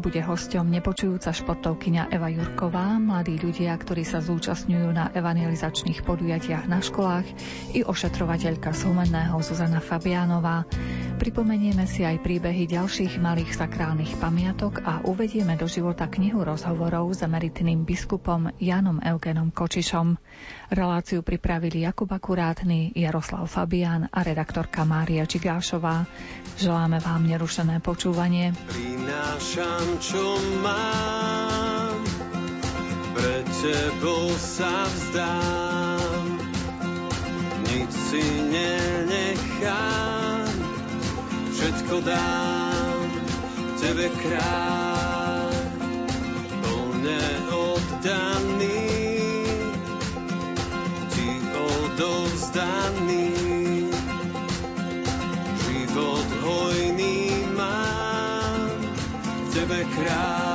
bude hosťom nepočujúca športovkyňa Eva Jurková, mladí ľudia, ktorí sa zúčastňujú na evangelizačných podujatiach na školách i ošetrovateľka z Zuzana Fabiánová. Pripomenieme si aj príbehy ďalších malých sakrálnych pamiatok a uvedieme do života knihu rozhovorov s emeritným biskupom Janom Eugenom Kočišom. Reláciu pripravili Jakub Akurátny, Jaroslav Fabián a redaktorka Mária Čigášová. Želáme vám nerušené počúvanie. Prinášam, čo mám, pre tebou sa vzdám, nič si nenechám všetko dám Tebe kráľ, plne oddaný, Ti odovzdaný. Život hojný mám, Tebe kráľ,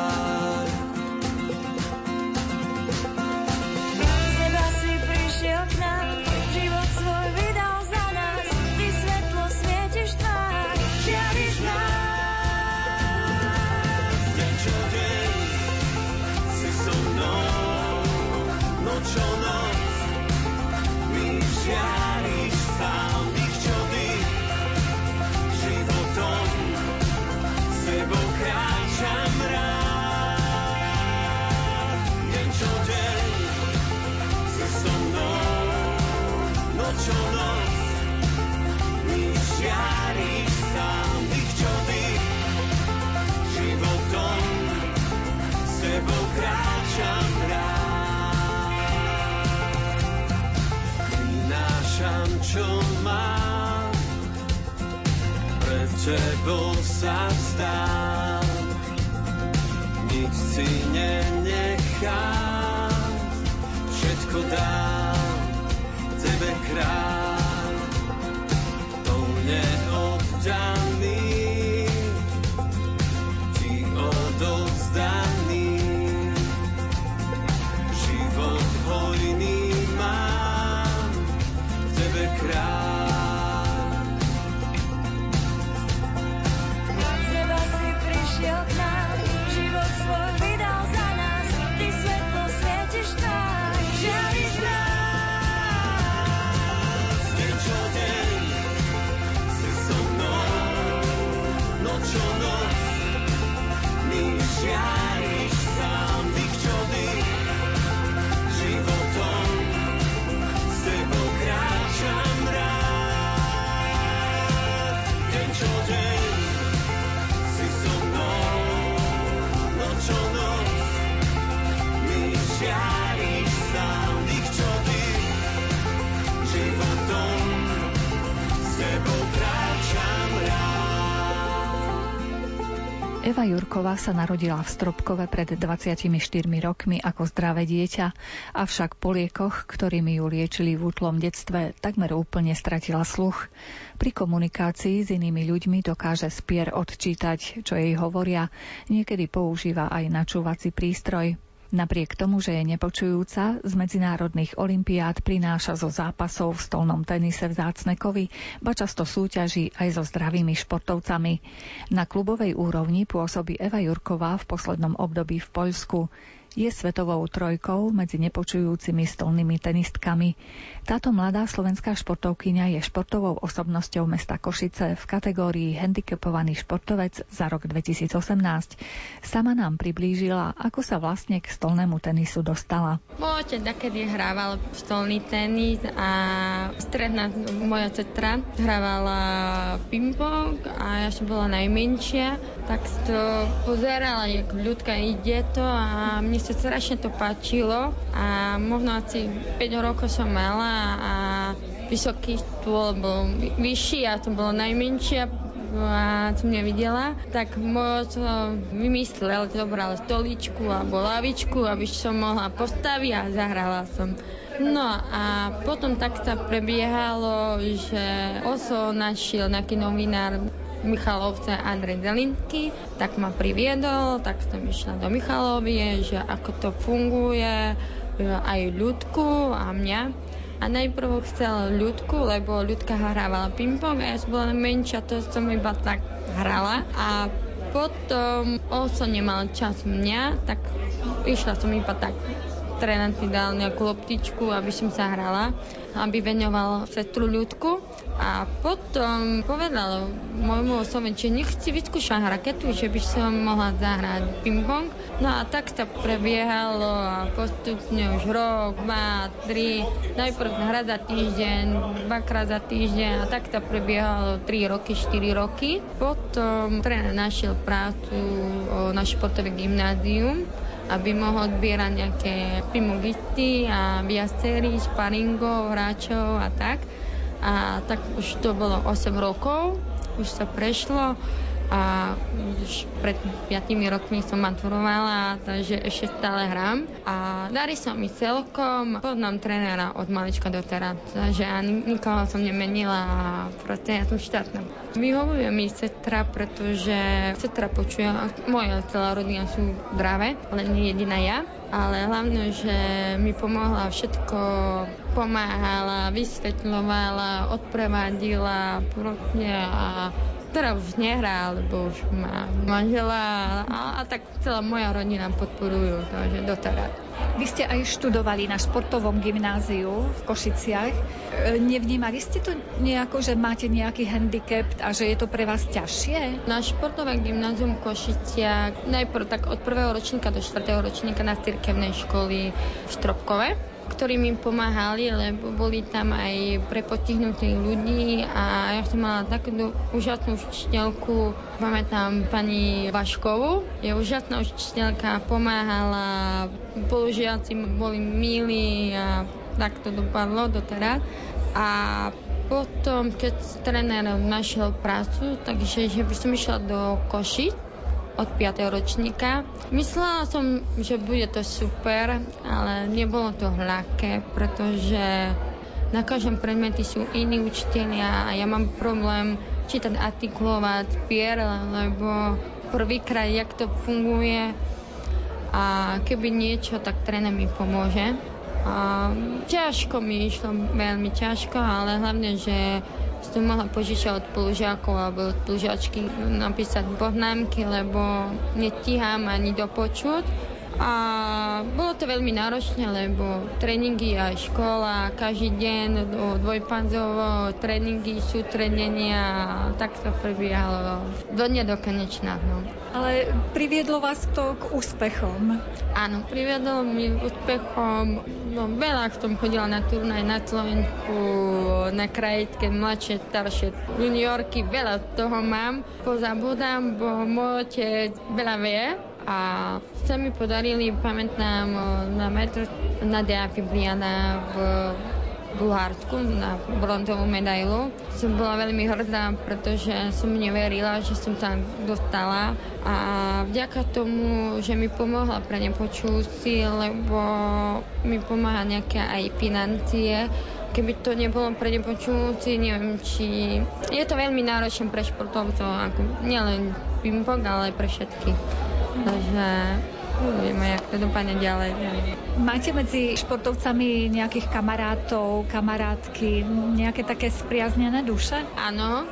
Jurková sa narodila v Stropkove pred 24 rokmi ako zdravé dieťa, avšak po liekoch, ktorými ju liečili v útlom detstve, takmer úplne stratila sluch. Pri komunikácii s inými ľuďmi dokáže spier odčítať, čo jej hovoria, niekedy používa aj načúvací prístroj. Napriek tomu, že je nepočujúca, z medzinárodných olimpiád prináša zo zápasov v stolnom tenise vzácne kovy, ba často súťaží aj so zdravými športovcami. Na klubovej úrovni pôsobí Eva Jurková v poslednom období v Poľsku. Je svetovou trojkou medzi nepočujúcimi stolnými tenistkami. Táto mladá slovenská športovkyňa je športovou osobnosťou mesta Košice v kategórii handicapovaný športovec za rok 2018. Sama nám priblížila, ako sa vlastne k stolnému tenisu dostala. Môj otec takedy hrával stolný tenis a stredná moja cetra hrávala ping-pong a ja som bola najmenšia, tak to pozerala, jak ľudka ide to a mne sa strašne to páčilo a možno asi 5 rokov som mala a vysoký stôl bol vyšší a to bolo najmenšia a som nevidela, tak môj vymyslel, zobral stoličku alebo lavičku, aby som mohla postaviť a zahrala som. No a potom tak sa prebiehalo, že oso našiel nejaký novinár Michalovce Andrej Zelinsky, tak ma priviedol, tak som išla do Michalovie, že ako to funguje, aj ľudku a mňa. A najprv chcel ľudku, lebo ľudka hrávala ping-pong a ja som bola menšia, to som iba tak hrala. A potom oco nemal čas mňa, tak išla som iba tak tréner si dal nejakú loptičku, aby som sa hrala, aby venoval sestru ľudku. A potom povedal môjmu osobe, že nechci vyskúšať raketu, že by som mohla zahrať ping-pong. No a tak sa prebiehalo a postupne už rok, dva, tri, najprv hra za týždeň, dvakrát za týždeň a tak sa prebiehalo 3 roky, 4 roky. Potom tréner našiel prácu na športové gymnázium aby mohol odbierať nejaké pimogisty a viacerí sparingov, hráčov a tak. A tak už to bolo 8 rokov, už sa prešlo a už pred 5 rokmi som maturovala, takže ešte stále hrám a darí sa mi celkom. Poznám trénera od malička do teraz, takže ani nikoho som nemenila a proste ja som štátna. Vyhovuje mi setra, pretože setra počuje, moja celá rodina sú zdravé, len jediná ja ale hlavne, že mi pomohla všetko, pomáhala, vysvetľovala, odprevádila proste a ktorá už nehrá, alebo už má manžela a, a tak celá moja rodina podporujú, takže doteraz. Vy ste aj študovali na športovom gymnáziu v Košiciach. E, nevnímali ste to nejako, že máte nejaký handicap a že je to pre vás ťažšie? Na športové gymnázium Košiciach najprv tak od prvého ročníka do štvrtého ročníka na cirkevnej školy v Štropkove ktorí mi pomáhali, lebo boli tam aj pre ľudí a ja som mala takú úžasnú učiteľku, pamätám pani Vaškovu, je úžasná učiteľka, pomáhala, spolužiaci boli milí a tak to dopadlo doteraz. A potom, keď tréner našiel prácu, takže že by som išla do Košic, od 5. ročníka. Myslela som, že bude to super, ale nebolo to ľahké, pretože na každom predmete sú iní učiteľia a ja mám problém čítať, artikulovať pier, lebo prvýkrát, jak to funguje a keby niečo, tak tréner mi pomôže. A ťažko mi išlo, veľmi ťažko, ale hlavne, že som mohla požičať od spolužiakov alebo od spolužiačky napísať poznámky, lebo netíham ani dopočuť. A bolo to veľmi náročné, lebo tréningy aj škola, každý deň dvojpanzovo, tréningy, sútrenenia, tak to prebiehalo do nedokonečná. No. Ale priviedlo vás to k úspechom? Áno, priviedlo mi úspechom. No, veľa som chodila na turnaj na Slovensku, na krajitke, mladšie, staršie juniorky, veľa toho mám. Pozabudám, bo môj otec veľa vie, a sa mi podarili, pamätám, na metr na Fibliana v Bulharsku na bronzovú medailu. Som bola veľmi hrdá, pretože som neverila, že som tam dostala a vďaka tomu, že mi pomohla pre nepočúci, lebo mi pomáha nejaké aj financie, keby to nebolo pre nepočúci, neviem, či... Je to veľmi náročné pre športovcov, ako nielen ping-pong, ale pre všetkých. Takže uvidíme, jak to dopadne ďalej. Máte medzi športovcami nejakých kamarátov, kamarátky, nejaké také spriaznené duše? Áno,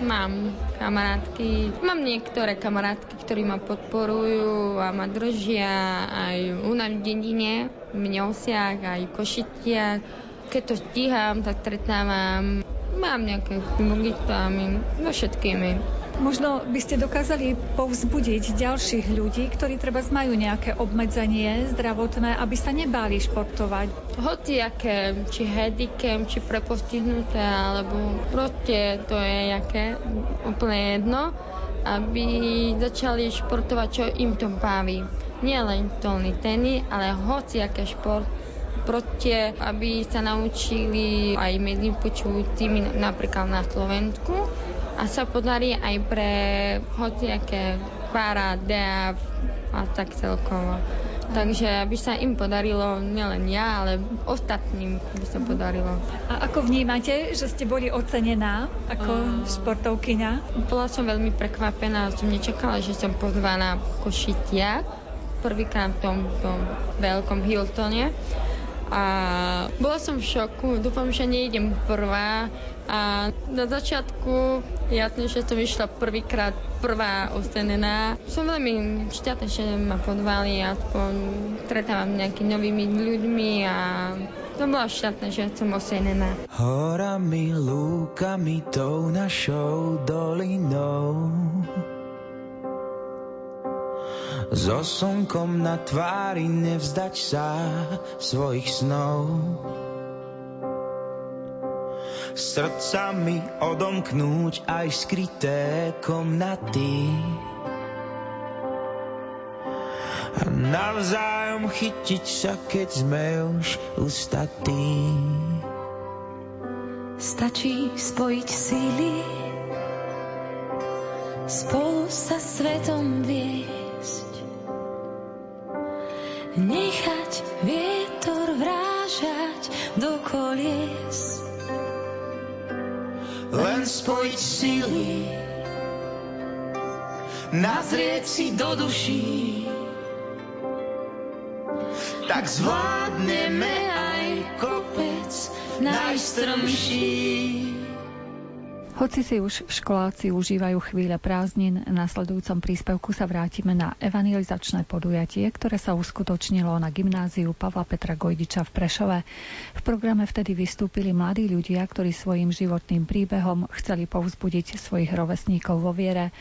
mám kamarátky. Mám niektoré kamarátky, ktorí ma podporujú a ma držia aj u nás v dedine, v Mňosiach, aj v Košitiach. Keď to stíham, tak stretávam. Mám nejaké mugitami, so všetkými. Možno by ste dokázali povzbudiť ďalších ľudí, ktorí treba majú nejaké obmedzenie zdravotné, aby sa nebáli športovať. Hoci aké, či handicap, či prepostihnuté, alebo proste to je jaké, úplne jedno, aby začali športovať, čo im to baví. Nie len stolný tenis, ale hoci aké šport, proste, aby sa naučili aj medzi počujúcimi napríklad na Slovensku, a sa podarí aj pre hociaké para, DEAV a tak celkovo. Takže aby sa im podarilo, nielen ja, ale ostatným by sa podarilo. A ako vnímate, že ste boli ocenená ako uh, športovkyňa? Bola som veľmi prekvapená, som nečakala, že som pozvaná Košitia prvýkrát v tom, tom veľkom Hiltone. a bola som v šoku. Dúfam, že nejdem prvá. A na začiatku, jasne, že som išla prvýkrát prvá ostenená. Som veľmi šťastná, že ma podvali, aspoň stretávam nejakými novými ľuďmi a som bola šťastná, že som osenená. Horami, lúkami, tou našou dolinou so slnkom na tvári nevzdať sa svojich snov. Srdcami odomknúť aj skryté komnaty. A navzájom chytiť sa, keď sme už ustatí. Stačí spojiť síly, spolu sa svetom viesť nechať vietor vrážať do kolies. Len spojiť sily, nazrieť si do duší, tak zvládneme aj kopec najstrmší. Hoci si už školáci užívajú chvíle prázdnin, v nasledujúcom príspevku sa vrátime na evangelizačné podujatie, ktoré sa uskutočnilo na gymnáziu Pavla Petra Gojdiča v Prešove. V programe vtedy vystúpili mladí ľudia, ktorí svojim životným príbehom chceli povzbudiť svojich rovesníkov vo viere.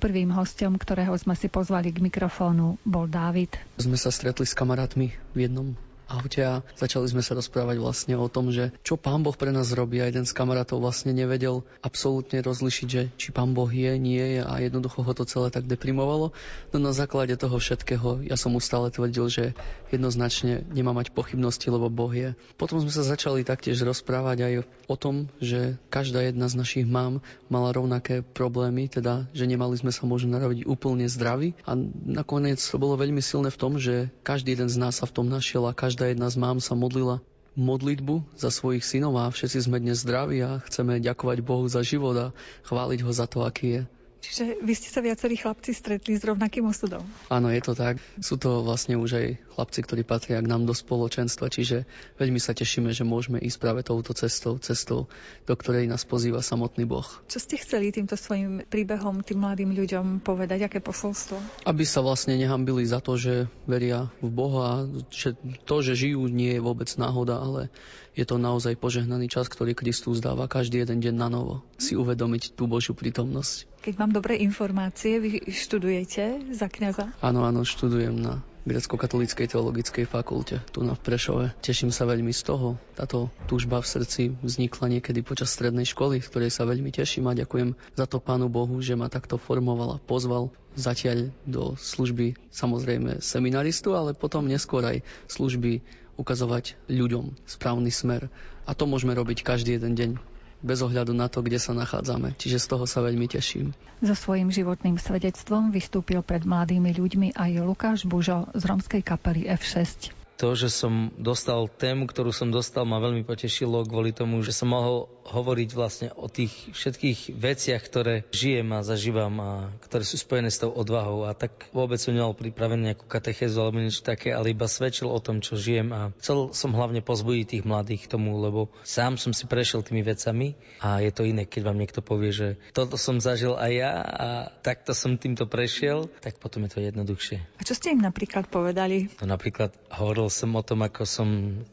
Prvým hostom, ktorého sme si pozvali k mikrofónu, bol Dávid. Sme sa stretli s kamarátmi v jednom aute a začali sme sa rozprávať vlastne o tom, že čo pán Boh pre nás robí a jeden z kamarátov vlastne nevedel absolútne rozlišiť, že či pán Boh je, nie je a jednoducho ho to celé tak deprimovalo. No na základe toho všetkého ja som mu stále tvrdil, že jednoznačne nemá mať pochybnosti, lebo Boh je. Potom sme sa začali taktiež rozprávať aj o tom, že každá jedna z našich mám mala rovnaké problémy, teda že nemali sme sa možno narodiť úplne zdraví a nakoniec to bolo veľmi silné v tom, že každý jeden z nás sa v tom našiel a každý každá jedna z mám sa modlila modlitbu za svojich synov a všetci sme dnes zdraví a chceme ďakovať Bohu za život a chváliť ho za to, aký je. Čiže vy ste sa viacerí chlapci stretli s rovnakým osudom. Áno, je to tak. Sú to vlastne už aj chlapci, ktorí patria k nám do spoločenstva, čiže veľmi sa tešíme, že môžeme ísť práve touto cestou, cestou, do ktorej nás pozýva samotný Boh. Čo ste chceli týmto svojim príbehom tým mladým ľuďom povedať? Aké posolstvo? Aby sa vlastne nehambili za to, že veria v Boha, že to, že žijú, nie je vôbec náhoda, ale je to naozaj požehnaný čas, ktorý Kristus dáva každý jeden deň na novo. Si uvedomiť tú Božiu prítomnosť. Keď mám dobré informácie, vy študujete za kňaza? Áno, áno, študujem na grecko-katolíckej teologickej fakulte tu na Prešove. Teším sa veľmi z toho. Táto túžba v srdci vznikla niekedy počas strednej školy, z ktorej sa veľmi teším a ďakujem za to Pánu Bohu, že ma takto formoval a pozval zatiaľ do služby samozrejme seminaristu, ale potom neskôr aj služby ukazovať ľuďom správny smer. A to môžeme robiť každý jeden deň bez ohľadu na to, kde sa nachádzame. Čiže z toho sa veľmi teším. So svojím životným svedectvom vystúpil pred mladými ľuďmi aj Lukáš Bužo z romskej kapely F6 to, že som dostal tému, ktorú som dostal, ma veľmi potešilo kvôli tomu, že som mohol hovoriť vlastne o tých všetkých veciach, ktoré žijem a zažívam a ktoré sú spojené s tou odvahou. A tak vôbec som nemal pripravenú nejakú katechézu alebo niečo také, ale iba svedčil o tom, čo žijem a chcel som hlavne pozbudiť tých mladých k tomu, lebo sám som si prešiel tými vecami a je to iné, keď vám niekto povie, že toto som zažil aj ja a takto som týmto prešiel, tak potom je to jednoduchšie. A čo ste im napríklad povedali? No napríklad hovoril Hovoril som o tom, ako som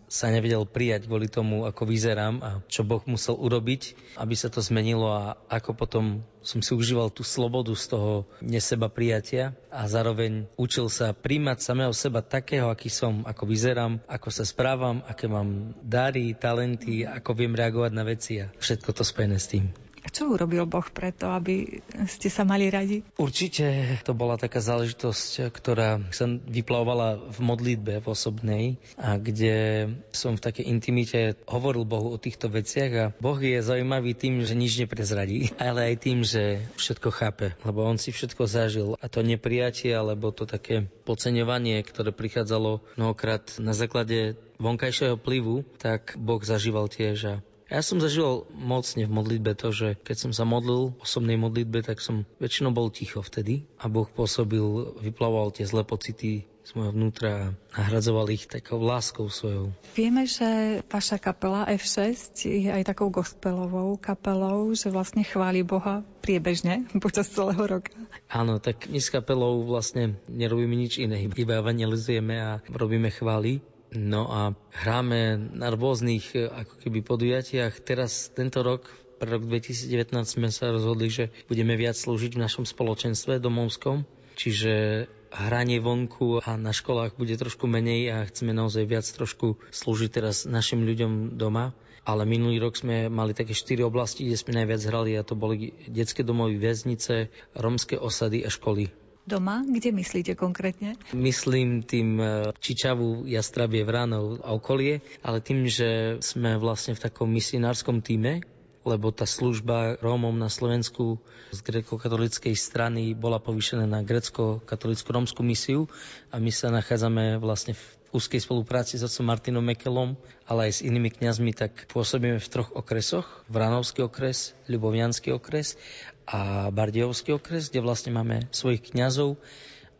sa nevedel prijať kvôli tomu, ako vyzerám a čo Boh musel urobiť, aby sa to zmenilo a ako potom som si užíval tú slobodu z toho neseba prijatia a zároveň učil sa príjmať samého seba takého, aký som, ako vyzerám, ako sa správam, aké mám dary, talenty, ako viem reagovať na veci a všetko to spojené s tým. Čo urobil Boh preto, aby ste sa mali radi? Určite to bola taká záležitosť, ktorá sa vyplavovala v modlitbe v osobnej a kde som v takej intimite hovoril Bohu o týchto veciach a Boh je zaujímavý tým, že nič neprezradí, ale aj tým, že všetko chápe, lebo on si všetko zažil a to neprijatie alebo to také podceňovanie, ktoré prichádzalo mnohokrát na základe vonkajšieho plivu, tak Boh zažíval tiež a Ja som zažil mocne v modlitbe to, že keď som sa modlil v osobnej modlitbe, tak som väčšinou bol ticho vtedy a Boh pôsobil, vyplavoval tie zlé pocity z môjho vnútra a nahradzoval ich takou láskou svojou. Vieme, že vaša kapela F6 je aj takou gospelovou kapelou, že vlastne chváli Boha priebežne počas celého roka. Áno, tak my s kapelou vlastne nerobíme nič iné, iba evangelizujeme a robíme chvály No a hráme na rôznych e, ako keby podujatiach. Teraz tento rok pre rok 2019 sme sa rozhodli, že budeme viac slúžiť v našom spoločenstve domovskom, čiže hranie vonku a na školách bude trošku menej a chceme naozaj viac trošku slúžiť teraz našim ľuďom doma. Ale minulý rok sme mali také štyri oblasti, kde sme najviac hrali a to boli detské domovy, väznice, romské osady a školy doma? Kde myslíte konkrétne? Myslím tým e, Čičavu, Jastrabie, Vránov a okolie, ale tým, že sme vlastne v takom misionárskom týme, lebo tá služba Rómom na Slovensku z grecko-katolíckej strany bola povýšená na grecko-katolickú-rómskú misiu a my sa nachádzame vlastne v úzkej spolupráci s otcom Martinom Mekelom, ale aj s inými kňazmi, tak pôsobíme v troch okresoch. Vranovský okres, Ľubovianský okres a Bardejovský okres, kde vlastne máme svojich kňazov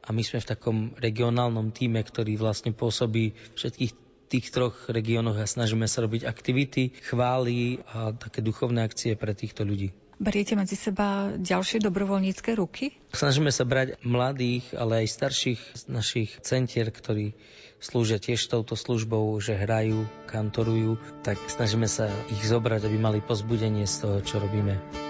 a my sme v takom regionálnom týme, ktorý vlastne pôsobí všetkých tých troch regiónoch a snažíme sa robiť aktivity, chvály a také duchovné akcie pre týchto ľudí. Beriete medzi seba ďalšie dobrovoľnícke ruky? Snažíme sa brať mladých, ale aj starších z našich centier, ktorí slúžia tiež touto službou, že hrajú, kantorujú, tak snažíme sa ich zobrať, aby mali pozbudenie z toho, čo robíme.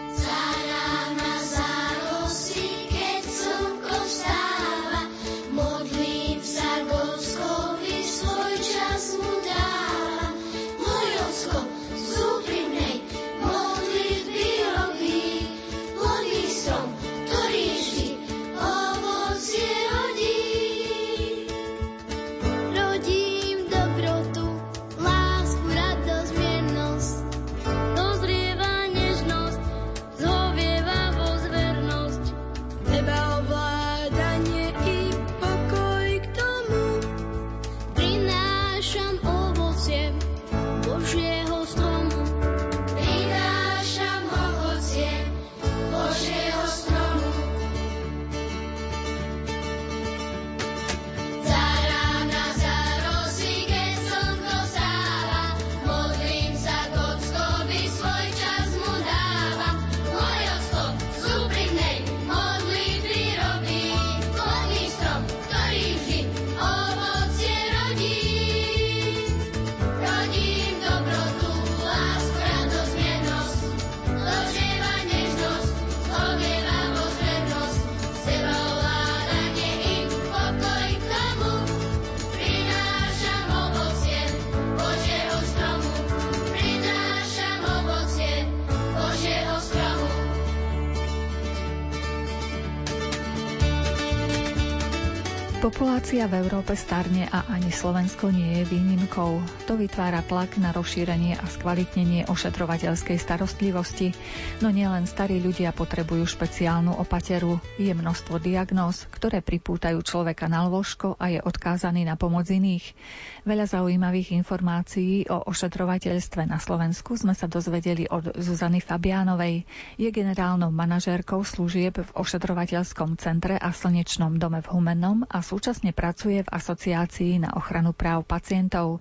Populácia v Európe starne a ani Slovensko nie je výnimkou. To vytvára tlak na rozšírenie a skvalitnenie ošetrovateľskej starostlivosti, no nielen starí ľudia potrebujú špeciálnu opateru. Je množstvo diagnóz, ktoré pripútajú človeka na lôžko a je odkázaný na pomoc iných. Veľa zaujímavých informácií o ošetrovateľstve na Slovensku sme sa dozvedeli od Zuzany Fabiánovej. Je generálnou manažérkou služieb v ošetrovateľskom centre a slnečnom dome v Humennom a sú súčasne pracuje v asociácii na ochranu práv pacientov.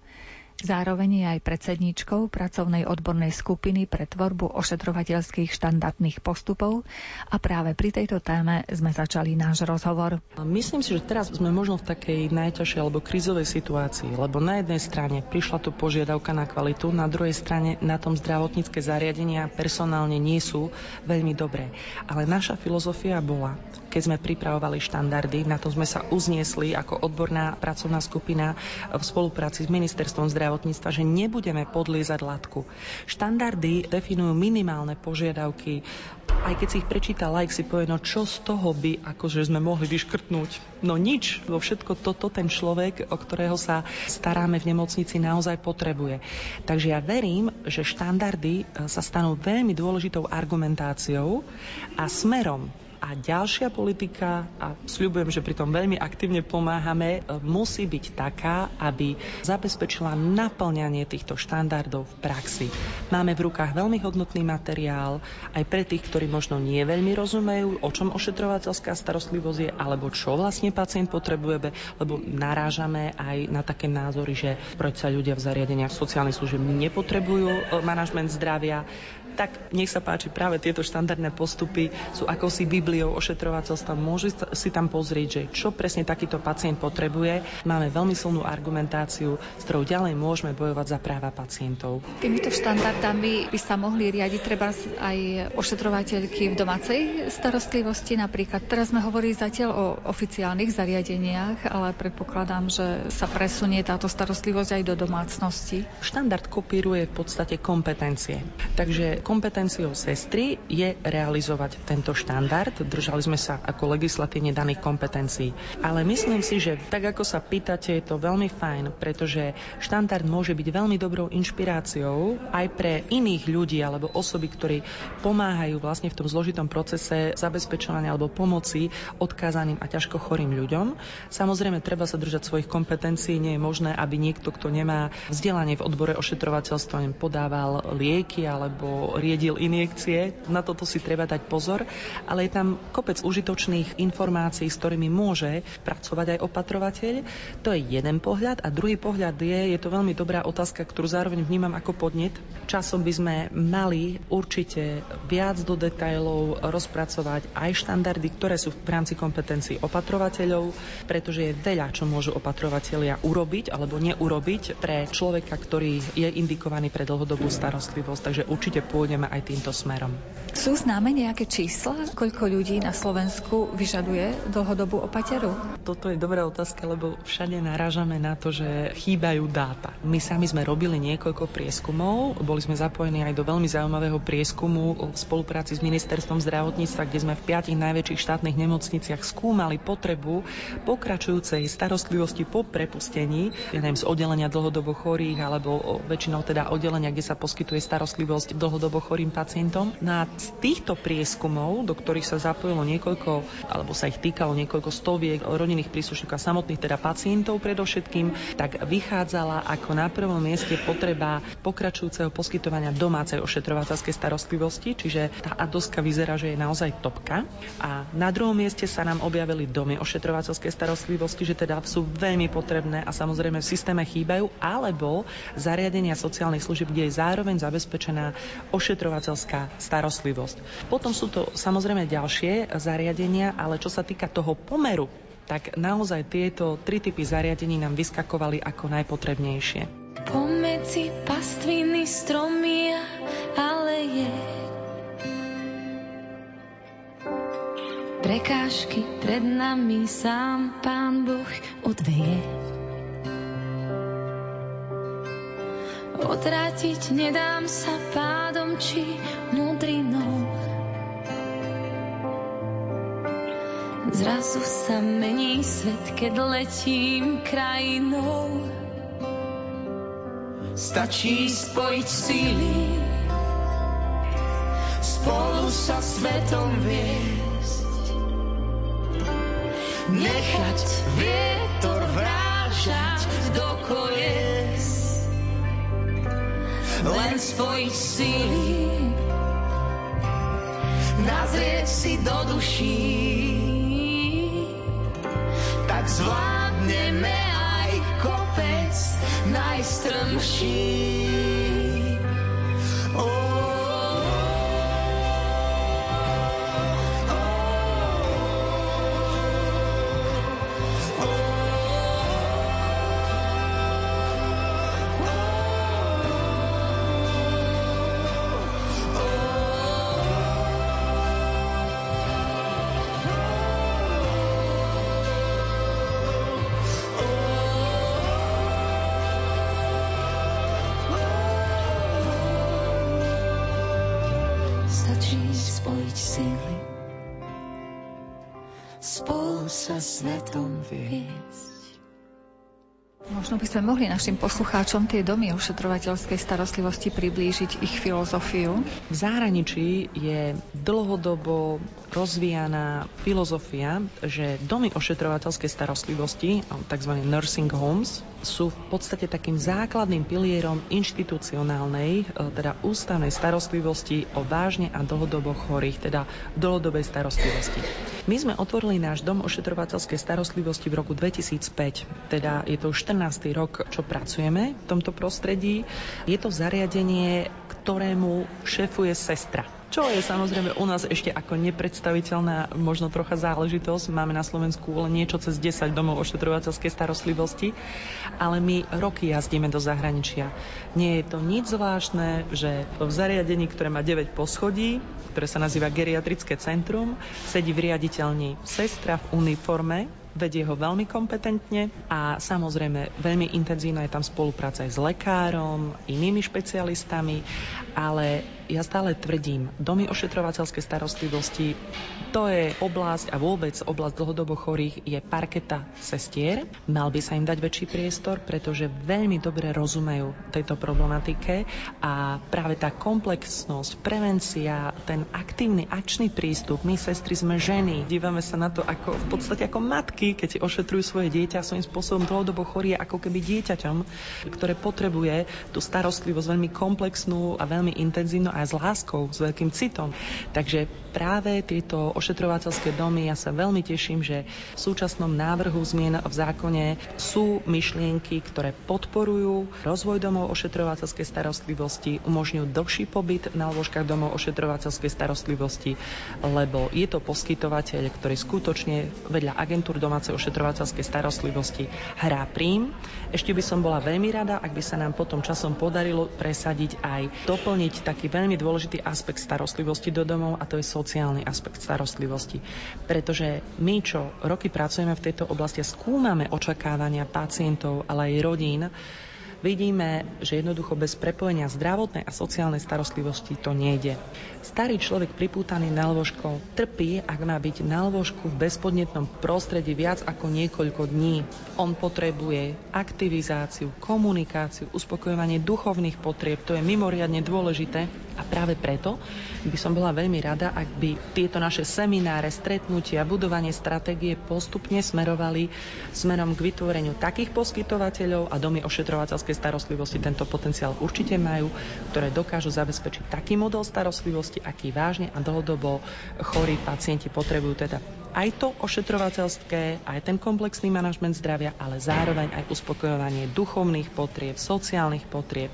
Zároveň je aj predsedníčkou pracovnej odbornej skupiny pre tvorbu ošetrovateľských štandardných postupov a práve pri tejto téme sme začali náš rozhovor. Myslím si, že teraz sme možno v takej najťažšej alebo krízovej situácii, lebo na jednej strane prišla tu požiadavka na kvalitu, na druhej strane na tom zdravotnícke zariadenia personálne nie sú veľmi dobré. Ale naša filozofia bola, keď sme pripravovali štandardy, na to sme sa uzniesli ako odborná pracovná skupina v spolupráci s ministerstvom zdravotníctva zdravotníctva, že nebudeme podliezať latku. Štandardy definujú minimálne požiadavky, aj keď si ich prečíta like, si povie, no čo z toho by akože sme mohli vyškrtnúť? No nič, vo všetko toto ten človek, o ktorého sa staráme v nemocnici, naozaj potrebuje. Takže ja verím, že štandardy e, sa stanú veľmi dôležitou argumentáciou a smerom A ďalšia politika, a sľubujem, že pri tom veľmi aktívne pomáhame, musí byť taká, aby zabezpečila naplňanie týchto štandardov v praxi. Máme v rukách veľmi hodnotný materiál aj pre tých, ktorí možno nie veľmi rozumejú, o čom ošetrovateľská starostlivosť je, alebo čo vlastne pacient potrebuje, lebo narážame aj na také názory, že sa ľudia v zariadeniach sociálnych služieb nepotrebujú e, manažment zdravia, tak nech sa páči, práve tieto štandardné postupy sú akousi bibliou ošetrovateľstva. Môže si tam pozrieť, že čo presne takýto pacient potrebuje. Máme veľmi silnú argumentáciu, s ktorou ďalej môžeme bojovať za práva pacientov. Týmito štandardami by sa mohli riadiť treba aj ošetrovateľky v domácej starostlivosti napríklad. Teraz sme hovorili zatiaľ o oficiálnych zariadeniach, ale predpokladám, že sa presunie táto starostlivosť aj do domácnosti. Štandard kopíruje v podstate kompetencie. Takže kompetenciou sestry je realizovať tento štandard. Držali sme sa ako legislatívne daných kompetencií. Ale myslím si, že tak ako sa pýtate, je to veľmi fajn, pretože štandard môže byť veľmi dobrou inšpiráciou aj pre iných ľudí alebo osoby, ktorí pomáhajú vlastne v tom zložitom procese zabezpečovania alebo pomoci odkázaným a ťažko chorým ľuďom. Samozrejme, treba sa držať svojich kompetencií. Nie je možné, aby niekto, kto nemá vzdelanie v odbore ošetrovateľstva, podával lieky alebo riedil injekcie. Na toto si treba dať pozor, ale je tam kopec užitočných informácií, s ktorými môže pracovať aj opatrovateľ. To je jeden pohľad a druhý pohľad je, je to veľmi dobrá otázka, ktorú zároveň vnímam ako podnet. Časom by sme mali určite viac do detajlov rozpracovať aj štandardy, ktoré sú v rámci kompetencií opatrovateľov, pretože je veľa, čo môžu opatrovatelia urobiť alebo neurobiť pre človeka, ktorý je indikovaný pre dlhodobú starostlivosť. Takže určite pôjde pôjdeme aj týmto smerom. Sú známe nejaké čísla, koľko ľudí na Slovensku vyžaduje dlhodobú opateru? Toto je dobrá otázka, lebo všade narážame na to, že chýbajú dáta. My sami sme robili niekoľko prieskumov, boli sme zapojení aj do veľmi zaujímavého prieskumu v spolupráci s Ministerstvom zdravotníctva, kde sme v piatich najväčších štátnych nemocniciach skúmali potrebu pokračujúcej starostlivosti po prepustení, ja neviem, z oddelenia dlhodobo chorých alebo väčšinou teda oddelenia, kde sa poskytuje starostlivosť dlhodobo dlhodobo chorým pacientom. Na týchto prieskumov, do ktorých sa zapojilo niekoľko, alebo sa ich týkalo niekoľko stoviek rodinných príslušníkov a samotných teda pacientov predovšetkým, tak vychádzala ako na prvom mieste potreba pokračujúceho poskytovania domácej ošetrovateľskej starostlivosti, čiže tá adoska vyzerá, že je naozaj topka. A na druhom mieste sa nám objavili domy ošetrovateľskej starostlivosti, že teda sú veľmi potrebné a samozrejme v systéme chýbajú, alebo zariadenia sociálnych služieb, kde je zároveň zabezpečená ošetrovateľská starostlivosť. Potom sú to samozrejme ďalšie zariadenia, ale čo sa týka toho pomeru, tak naozaj tieto tri typy zariadení nám vyskakovali ako najpotrebnejšie. Pomedzi pastviny stromy ale je Prekážky pred nami sám Pán Boh odveje. Potratiť nedám sa pádom či mudrinou. Zrazu sa mení svet, keď letím krajinou. Stačí spojiť síly, spolu sa svetom viesť. Nechať vietor vrážať do kolies len spojiť síly, nazrieť si do duší, tak zvládneme aj kopec najstrmší. Možno by sme mohli našim poslucháčom tie domy ošetrovateľskej starostlivosti priblížiť ich filozofiu. V zahraničí je dlhodobo rozvíjaná filozofia, že domy ošetrovateľskej starostlivosti, tzv. nursing homes, sú v podstate takým základným pilierom inštitucionálnej, e, teda ústavnej starostlivosti o vážne a dlhodobo chorých, teda dlhodobej starostlivosti. My sme otvorili náš dom ošetrovateľskej starostlivosti v roku 2005, teda je to už 14. rok, čo pracujeme v tomto prostredí. Je to zariadenie, ktorému šefuje sestra čo je samozrejme u nás ešte ako nepredstaviteľná možno trocha záležitosť. Máme na Slovensku len niečo cez 10 domov ošetrovateľskej starostlivosti, ale my roky jazdíme do zahraničia. Nie je to nič zvláštne, že v zariadení, ktoré má 9 poschodí, ktoré sa nazýva geriatrické centrum, sedí v riaditeľni sestra v uniforme, vedie ho veľmi kompetentne a samozrejme veľmi intenzívna je tam spolupráca aj s lekárom, inými špecialistami, ale ja stále tvrdím, domy ošetrovateľskej starostlivosti, to je oblasť a vôbec oblasť dlhodobo chorých je parketa sestier. Mal by sa im dať väčší priestor, pretože veľmi dobre rozumejú tejto problematike a práve tá komplexnosť, prevencia, ten aktívny akčný prístup, my sestry sme ženy, dívame sa na to ako v podstate ako matky, keď ošetrujú svoje dieťa svojím spôsobom dlhodobo chorie ako keby dieťaťom, ktoré potrebuje tú starostlivosť veľmi komplexnú a veľmi intenzívnu a s láskou, s veľkým citom. Takže práve tieto ošetrovateľské domy, ja sa veľmi teším, že v súčasnom návrhu zmien v zákone sú myšlienky, ktoré podporujú rozvoj domov ošetrovateľskej starostlivosti, umožňujú dlhší pobyt na lôžkach domov ošetrovateľskej starostlivosti, lebo je to poskytovateľ, ktorý skutočne vedľa agentúr domácej ošetrovateľskej starostlivosti hrá príjm. Ešte by som bola veľmi rada, ak by sa nám potom časom podarilo presadiť aj doplniť taký veľmi dôležitý aspekt starostlivosti do domov a to je sociálny aspekt starostlivosti. Pretože my, čo roky pracujeme v tejto oblasti skúmame očakávania pacientov, ale aj rodín, vidíme, že jednoducho bez prepojenia zdravotnej a sociálnej starostlivosti to nejde. Starý človek pripútaný na lôžko trpí, ak má byť na lôžku v bezpodnetnom prostredí viac ako niekoľko dní. On potrebuje aktivizáciu, komunikáciu, uspokojovanie duchovných potrieb, to je mimoriadne dôležité. A práve preto by som bola veľmi rada, ak by tieto naše semináre, stretnutia, budovanie stratégie postupne smerovali smerom k vytvoreniu takých poskytovateľov a domy ošetrovateľskej starostlivosti. Tento potenciál určite majú, ktoré dokážu zabezpečiť taký model starostlivosti, aký vážne a dlhodobo chorí pacienti potrebujú. Teda aj to ošetrovateľské, aj ten komplexný manažment zdravia, ale zároveň aj uspokojovanie duchovných potrieb, sociálnych potrieb,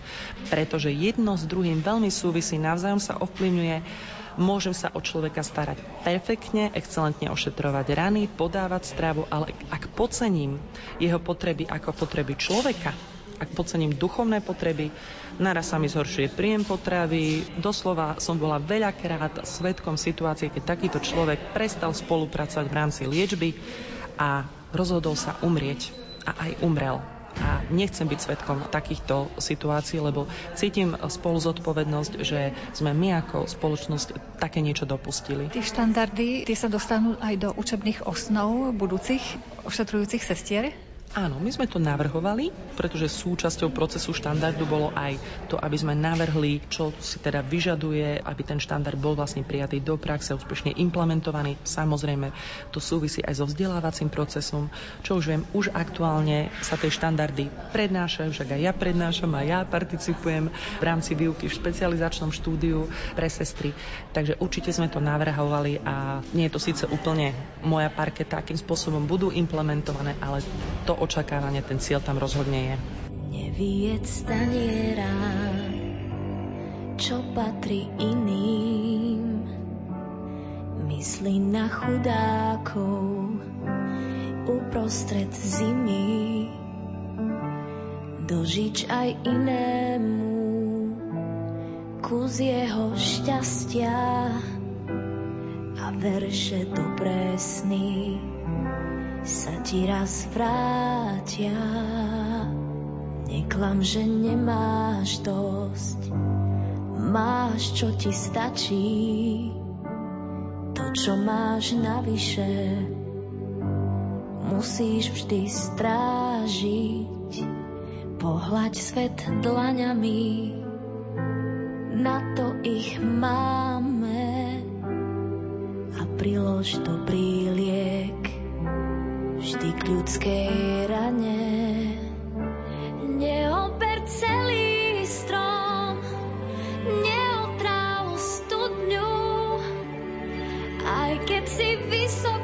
pretože jedno s druhým veľmi súvisí, navzájom sa ovplyvňuje. Môžem sa o človeka starať perfektne, excelentne ošetrovať rany, podávať stravu, ale ak podcením jeho potreby ako potreby človeka, ak podcením duchovné potreby, naraz sa mi zhoršuje príjem potravy. Doslova som bola veľakrát svetkom situácie, keď takýto človek prestal spolupracovať v rámci liečby a rozhodol sa umrieť. A aj umrel a nechcem byť svetkom takýchto situácií, lebo cítim spolu zodpovednosť, že sme my ako spoločnosť také niečo dopustili. Tie štandardy, tie sa dostanú aj do učebných osnov budúcich ošetrujúcich sestier? Áno, my sme to navrhovali, pretože súčasťou procesu štandardu bolo aj to, aby sme navrhli, čo si teda vyžaduje, aby ten štandard bol vlastne prijatý do praxe, úspešne implementovaný. Samozrejme, to súvisí aj so vzdelávacím procesom, čo už viem, už aktuálne sa tie štandardy prednášajú, však aj ja prednášam a ja participujem v rámci výuky v špecializačnom štúdiu pre sestry. Takže určite sme to navrhovali a nie je to síce úplne moja parketa, akým spôsobom budú implementované, ale to očakávania ten cieľ tam rozhodne je. Neviec taniera, čo patrí iným. Myslí na chudákov uprostred zimy. Dožič aj inému kus jeho šťastia a verše dobré sny sa ti raz vrátia. Neklam, že nemáš dosť, máš, čo ti stačí. To, čo máš navyše, musíš vždy strážiť. Pohľaď svet dlaňami, na to ich máme. A prilož dobrý liek vždy k ľudskej rane. Neober celý strom, neotráv studňu, aj keď si vysoko,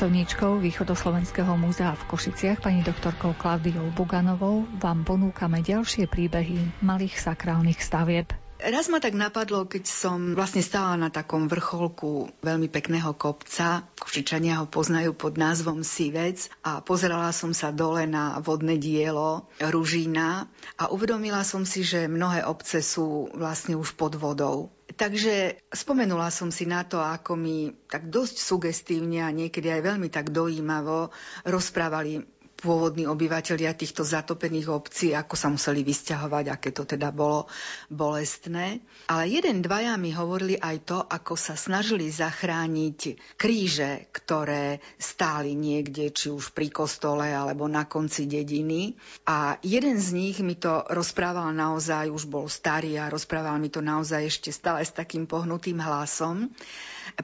pracovníčkou Východoslovenského múzea v Košiciach, pani doktorkou Klaudiou Buganovou, vám ponúkame ďalšie príbehy malých sakrálnych stavieb. Raz ma tak napadlo, keď som vlastne stála na takom vrcholku veľmi pekného kopca. Košičania ho poznajú pod názvom Sivec a pozerala som sa dole na vodné dielo Ružína a uvedomila som si, že mnohé obce sú vlastne už pod vodou. Takže spomenula som si na to, ako mi tak dosť sugestívne a niekedy aj veľmi tak dojímavo rozprávali pôvodní obyvateľia týchto zatopených obcí, ako sa museli vysťahovať, aké to teda bolo bolestné. Ale jeden, dvaja mi hovorili aj to, ako sa snažili zachrániť kríže, ktoré stáli niekde, či už pri kostole, alebo na konci dediny. A jeden z nich mi to rozprával naozaj, už bol starý a rozprával mi to naozaj ešte stále s takým pohnutým hlasom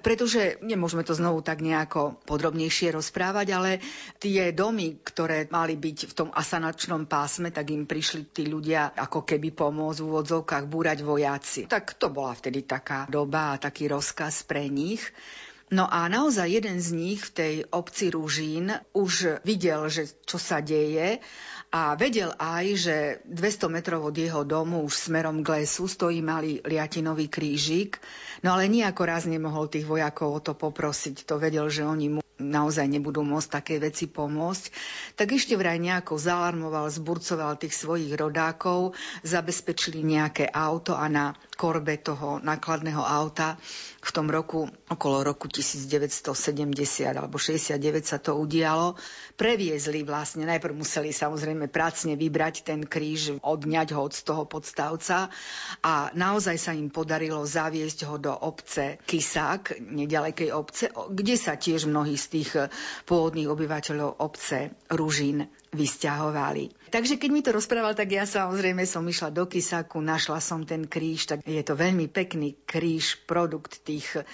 pretože nemôžeme to znovu tak nejako podrobnejšie rozprávať, ale tie domy, ktoré mali byť v tom asanačnom pásme, tak im prišli tí ľudia ako keby pomôcť v úvodzovkách búrať vojaci. Tak to bola vtedy taká doba a taký rozkaz pre nich. No a naozaj jeden z nich v tej obci Rúžín už videl, že čo sa deje a vedel aj, že 200 metrov od jeho domu už smerom k lesu stojí malý liatinový krížik, no ale nejako raz nemohol tých vojakov o to poprosiť. To vedel, že oni mu naozaj nebudú môcť také veci pomôcť, tak ešte vraj nejako zalarmoval, zburcoval tých svojich rodákov, zabezpečili nejaké auto a na korbe toho nákladného auta v tom roku, okolo roku 1970 alebo 69 sa to udialo, previezli vlastne, najprv museli samozrejme pracne vybrať ten kríž, odňať ho od toho podstavca a naozaj sa im podarilo zaviesť ho do obce Kisák, nedalekej obce, kde sa tiež mnohí tých pôvodných obyvateľov obce Ružín vysťahovali. Takže keď mi to rozprával, tak ja samozrejme som išla do Kisaku, našla som ten kríž, tak je to veľmi pekný kríž, produkt tých e,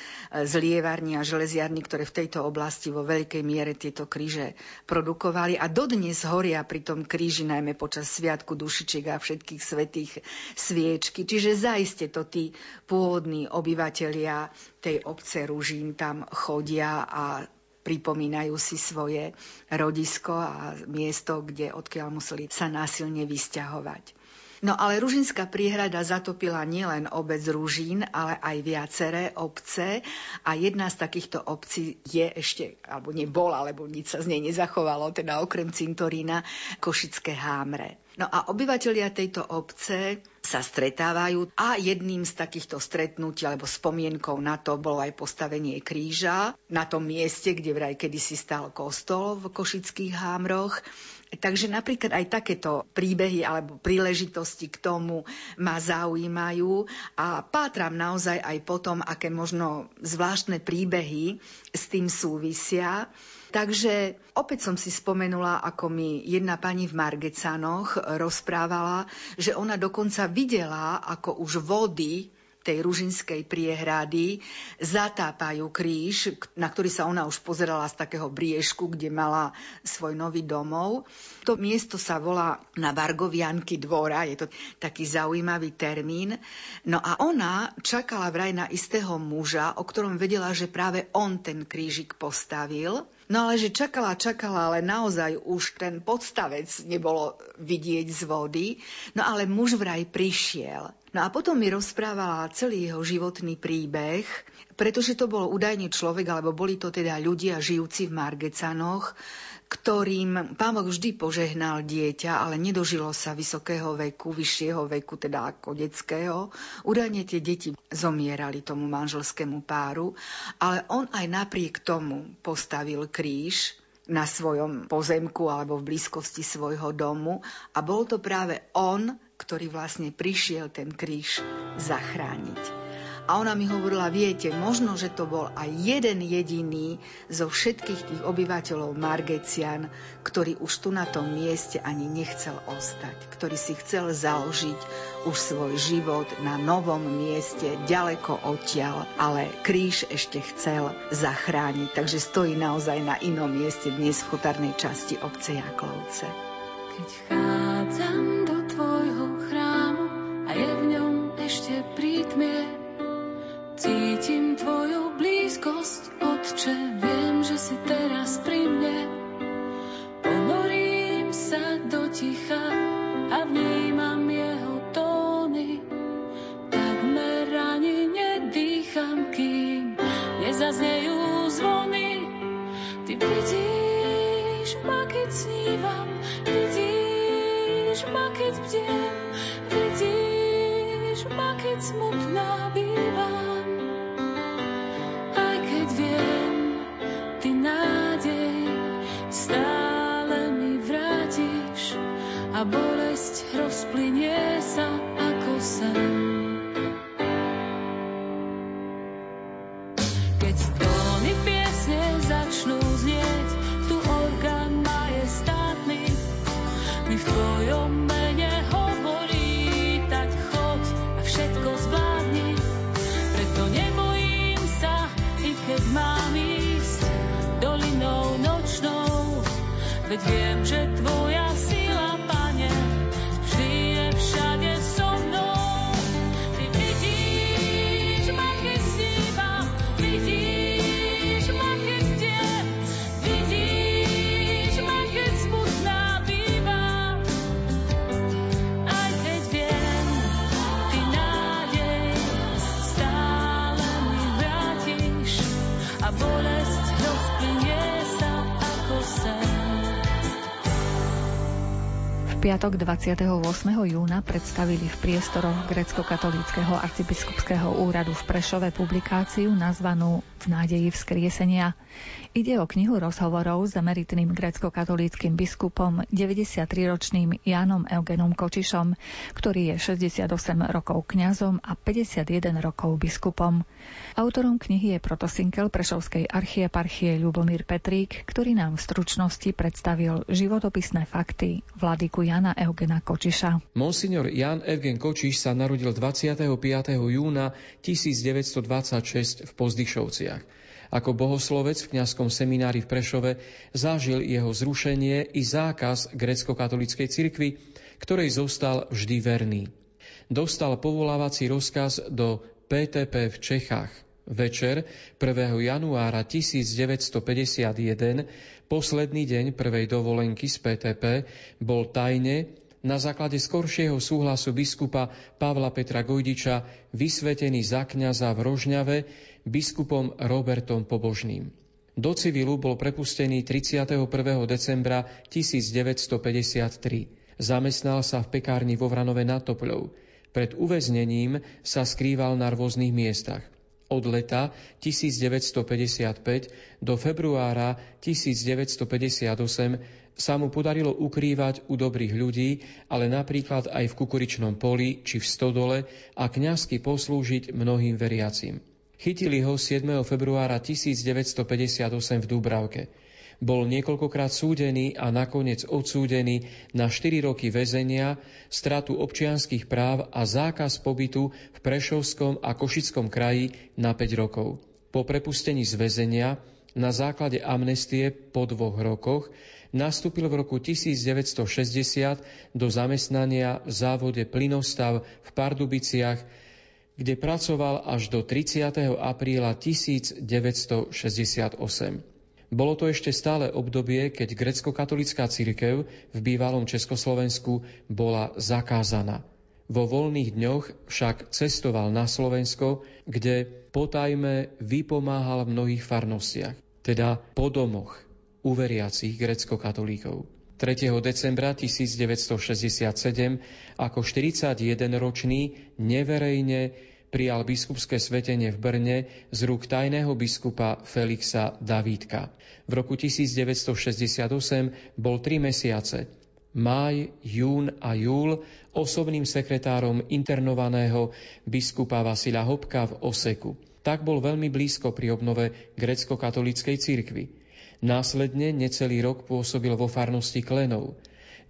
zlievarní a železiarní, ktoré v tejto oblasti vo veľkej miere tieto kríže produkovali a dodnes horia pri tom kríži, najmä počas Sviatku dušičiek a všetkých svetých sviečky. Čiže zaiste to tí pôvodní obyvatelia tej obce Ružín tam chodia a pripomínajú si svoje rodisko a miesto, kde odkiaľ museli sa násilne vysťahovať. No ale Ružinská priehrada zatopila nielen obec Ružín, ale aj viaceré obce a jedna z takýchto obcí je ešte, alebo nebola, alebo nič sa z nej nezachovalo, teda okrem cintorína Košické hámre. No a obyvateľia tejto obce sa stretávajú a jedným z takýchto stretnutí alebo spomienkou na to bolo aj postavenie kríža na tom mieste, kde vraj kedysi stal kostol v Košických hámroch. Takže napríklad aj takéto príbehy alebo príležitosti k tomu ma zaujímajú a pátram naozaj aj potom, aké možno zvláštne príbehy s tým súvisia. Takže opäť som si spomenula, ako mi jedna pani v Margecanoch rozprávala, že ona dokonca videla, ako už vody tej ružinskej priehrady zatápajú kríž, na ktorý sa ona už pozerala z takého briežku, kde mala svoj nový domov. To miesto sa volá na Vargovianky dvora, je to taký zaujímavý termín. No a ona čakala vraj na istého muža, o ktorom vedela, že práve on ten krížik postavil. No ale že čakala, čakala, ale naozaj už ten podstavec nebolo vidieť z vody. No ale muž vraj prišiel. No a potom mi rozprávala celý jeho životný príbeh, pretože to bol údajne človek, alebo boli to teda ľudia žijúci v Margecanoch, ktorým pán Boh vždy požehnal dieťa, ale nedožilo sa vysokého veku, vyššieho veku, teda ako detského. Údajne tie deti zomierali tomu manželskému páru, ale on aj napriek tomu postavil kríž na svojom pozemku alebo v blízkosti svojho domu a bol to práve on, ktorý vlastne prišiel ten kríž zachrániť. A ona mi hovorila, viete, možno, že to bol aj jeden jediný zo všetkých tých obyvateľov Margecian, ktorý už tu na tom mieste ani nechcel ostať, ktorý si chcel založiť už svoj život na novom mieste, ďaleko odtiaľ, ale kríž ešte chcel zachrániť, takže stojí naozaj na inom mieste dnes v chotarnej časti obce Jaklovce. Keď chádzam do tvojho chrámu a je v ňom ešte prítmie, Cítim tvoju blízkosť, Otče, viem, že si teraz pri mne. Ponorím sa do ticha a vnímam jeho tóny. Takmer ani nedýcham, kým nezaznejú zvony. Ty vidíš ma, keď snívam, vidíš ma, keď bdiem, vidíš ma, keď smutná bývam. A bolesť rozplynie sa ako sen. Keď tóny piesne začnú znieť, tu orgán majestátny, mi v tvojom mene hovorí, tak choď a všetko zvládni. Preto nebojím sa, i keď mám ísť dolinou nočnou, veď viem, že piatok 28. júna predstavili v priestoroch grecko-katolíckého arcibiskupského úradu v Prešove publikáciu nazvanú V nádeji vzkriesenia. Ide o knihu rozhovorov s emeritným grecko-katolíckým biskupom 93-ročným Jánom Eugenom Kočišom, ktorý je 68 rokov kňazom a 51 rokov biskupom. Autorom knihy je protosinkel Prešovskej archieparchie Ľubomír Petrík, ktorý nám v stručnosti predstavil životopisné fakty vladyku Jana Eugena Kočiša. Monsignor Jan Eugen Kočiš sa narodil 25. júna 1926 v Pozdyšovciach. Ako bohoslovec v kňazskom seminári v Prešove zažil jeho zrušenie i zákaz grecko-katolíckej cirkvi, ktorej zostal vždy verný. Dostal povolávací rozkaz do PTP v Čechách. Večer 1. januára 1951 Posledný deň prvej dovolenky z PTP bol tajne na základe skoršieho súhlasu biskupa Pavla Petra Gojdiča vysvetený za kňaza v Rožňave biskupom Robertom Pobožným. Do civilu bol prepustený 31. decembra 1953. Zamestnal sa v pekárni vo Vranove nad Topľou. Pred uväznením sa skrýval na rôznych miestach od leta 1955 do februára 1958 sa mu podarilo ukrývať u dobrých ľudí, ale napríklad aj v kukuričnom poli či v stodole a kňazky poslúžiť mnohým veriacim. Chytili ho 7. februára 1958 v Dúbravke. Bol niekoľkokrát súdený a nakoniec odsúdený na 4 roky väzenia, stratu občianských práv a zákaz pobytu v Prešovskom a Košickom kraji na 5 rokov. Po prepustení z väzenia na základe amnestie po dvoch rokoch nastúpil v roku 1960 do zamestnania v závode Plynostav v Pardubiciach, kde pracoval až do 30. apríla 1968. Bolo to ešte stále obdobie, keď grecko-katolická cirkev v bývalom Československu bola zakázaná. Vo voľných dňoch však cestoval na Slovensko, kde potajme vypomáhal v mnohých farnostiach, teda po domoch uveriacich grecko-katolíkov. 3. decembra 1967 ako 41-ročný neverejne prijal biskupské svetenie v Brne z rúk tajného biskupa Felixa Davídka. V roku 1968 bol tri mesiace máj, jún a júl osobným sekretárom internovaného biskupa Vasila Hopka v Oseku. Tak bol veľmi blízko pri obnove grecko-katolíckej cirkvi. Následne necelý rok pôsobil vo farnosti Klenov.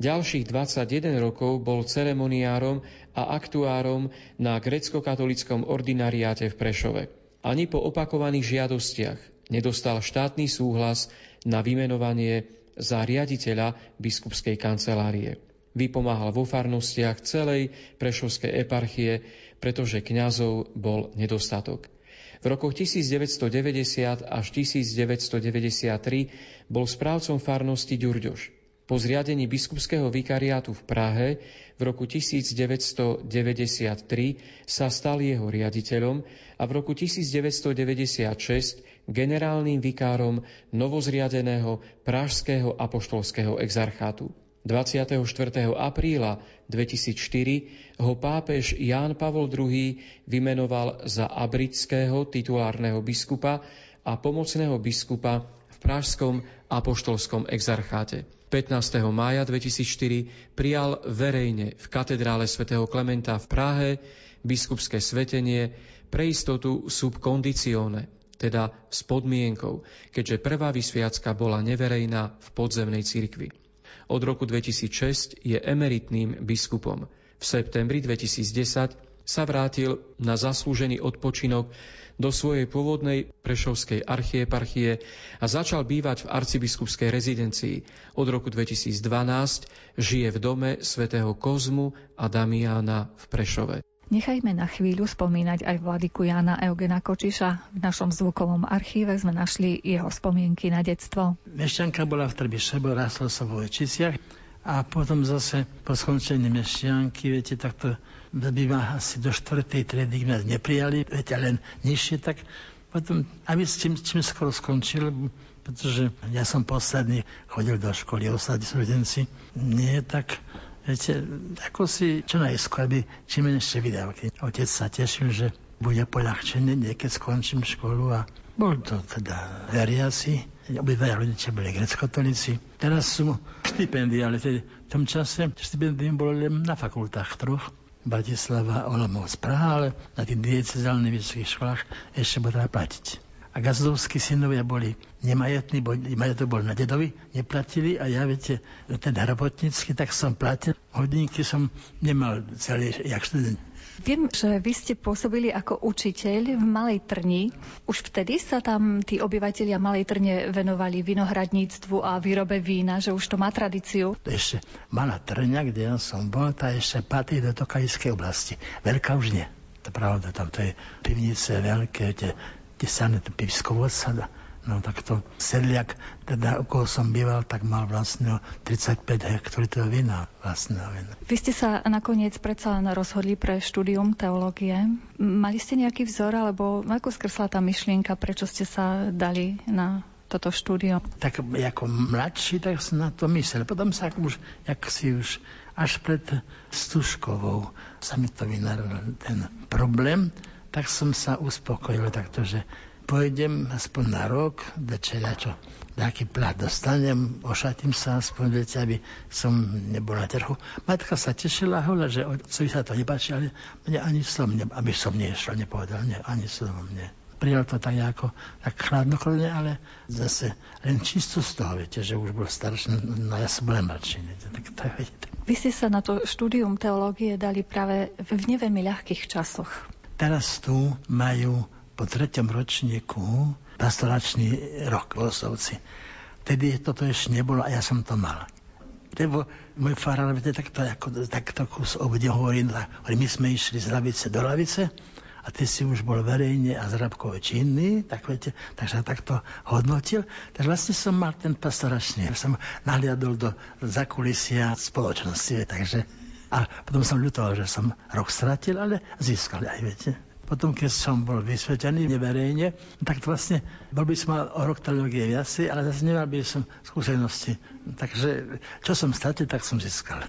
Ďalších 21 rokov bol ceremoniárom a aktuárom na grecko-katolickom ordinariáte v Prešove. Ani po opakovaných žiadostiach nedostal štátny súhlas na vymenovanie za riaditeľa biskupskej kancelárie. Vypomáhal vo farnostiach celej Prešovskej eparchie, pretože kňazov bol nedostatok. V rokoch 1990 až 1993 bol správcom farnosti Ďurďoš. Po zriadení biskupského vikariátu v Prahe v roku 1993 sa stal jeho riaditeľom a v roku 1996 generálnym vikárom novozriadeného Pražského apoštolského exarchátu. 24. apríla 2004 ho pápež Ján Pavol II vymenoval za abrického titulárneho biskupa a pomocného biskupa Pražskom apoštolskom exarcháte. 15. mája 2004 prijal verejne v katedrále svätého Klementa v Prahe biskupské svetenie pre istotu sub conditione, teda s podmienkou, keďže prvá vysviacka bola neverejná v podzemnej cirkvi. Od roku 2006 je emeritným biskupom. V septembri 2010 sa vrátil na zaslúžený odpočinok do svojej pôvodnej prešovskej archieparchie a začal bývať v arcibiskupskej rezidencii. Od roku 2012 žije v dome svätého Kozmu a Damiana v Prešove. Nechajme na chvíľu spomínať aj vladiku Jána Eugena Kočiša. V našom zvukovom archíve sme našli jeho spomienky na detstvo. Mešťanka bola v Trbišebe, rásla sa vo Vojčiciach a potom zase po skončení Mešťanky, viete, takto by ma asi do štvrtej triedy nás neprijali, viete, len nižšie, tak potom, aby s čím, čím skoro skončil, pretože ja som posledný, chodil do školy, osady súdenci, nie, tak Viete, ako si čo najskôr, aby čím menšie vydávky. Otec sa tešil, že bude poľahčené, niekedy skončím školu a bol to teda veriaci. Obidvaja rodičia boli grecko-katolíci. Teraz sú stipendia, ale v tom čase stipendium bolo len na fakultách troch. Bratislava, Olomouc, Praha, ale na tých diecezálnych vysokých školách ešte bude platiť a gazdovskí synovia boli nemajetní, bo majetok bol na dedovi, neplatili a ja, viete, ten robotnícky, tak som platil. Hodinky som nemal celý, jak študent. Viem, že vy ste pôsobili ako učiteľ v Malej Trni. Už vtedy sa tam tí obyvateľia Malej Trne venovali vinohradníctvu a výrobe vína, že už to má tradíciu? Ešte Malá Trňa, kde ja som bol, tá ešte patrí do Tokajskej oblasti. Veľká už nie. To pravda, tam to je pivnice veľké, tie kde sa pivskovod sada. No tak to sedliak, teda okolo som býval, tak mal vlastne 35 hektolitov vína vlastného vína. Vy ste sa nakoniec predsa len rozhodli pre štúdium teológie. Mali ste nejaký vzor, alebo ako skrsla tá myšlienka, prečo ste sa dali na toto štúdium? Tak ako mladší, tak som na to myslel. Potom sa už, jak si už až pred Stužkovou sa mi to vynaral ten problém, tak som sa uspokojil takto, že pôjdem aspoň na rok, večera čo, nejaký plat dostanem, ošatím sa aspoň, viete, aby som nebol na trhu. Matka sa tešila, hola, že otcovi sa to nepáči, ale mne ani som, ne, aby som nešiel, nepovedal, nie, ani som mne. Prijal to tak ako tak chladnokrvne, ale zase len čisto z toho, viete, že už bol starší, no ja som bol mladší. Tak, tak, viete. Vy ste sa na to štúdium teológie dali práve v neveľmi ľahkých časoch. Teraz tu majú po treťom ročníku pastoračný rok v Osovci. Tedy toto ešte nebolo a ja som to mal. Lebo môj farár, viete, takto, ako, takto kus obde hovorí, hovorí, my sme išli z lavice do lavice a ty si už bol verejne a zrabkovo činný, tak viete, takže takto hodnotil. Takže vlastne som mal ten pastoračný, som nahliadol do zakulisia spoločnosti, takže a potom som ľutoval, že som rok stratil, ale získal aj, viete. Potom, keď som bol vysvetený neverejne, tak vlastne bol by som mal o rok teológie viacej, ale zase nemal by som skúsenosti. Takže čo som stratil, tak som získal.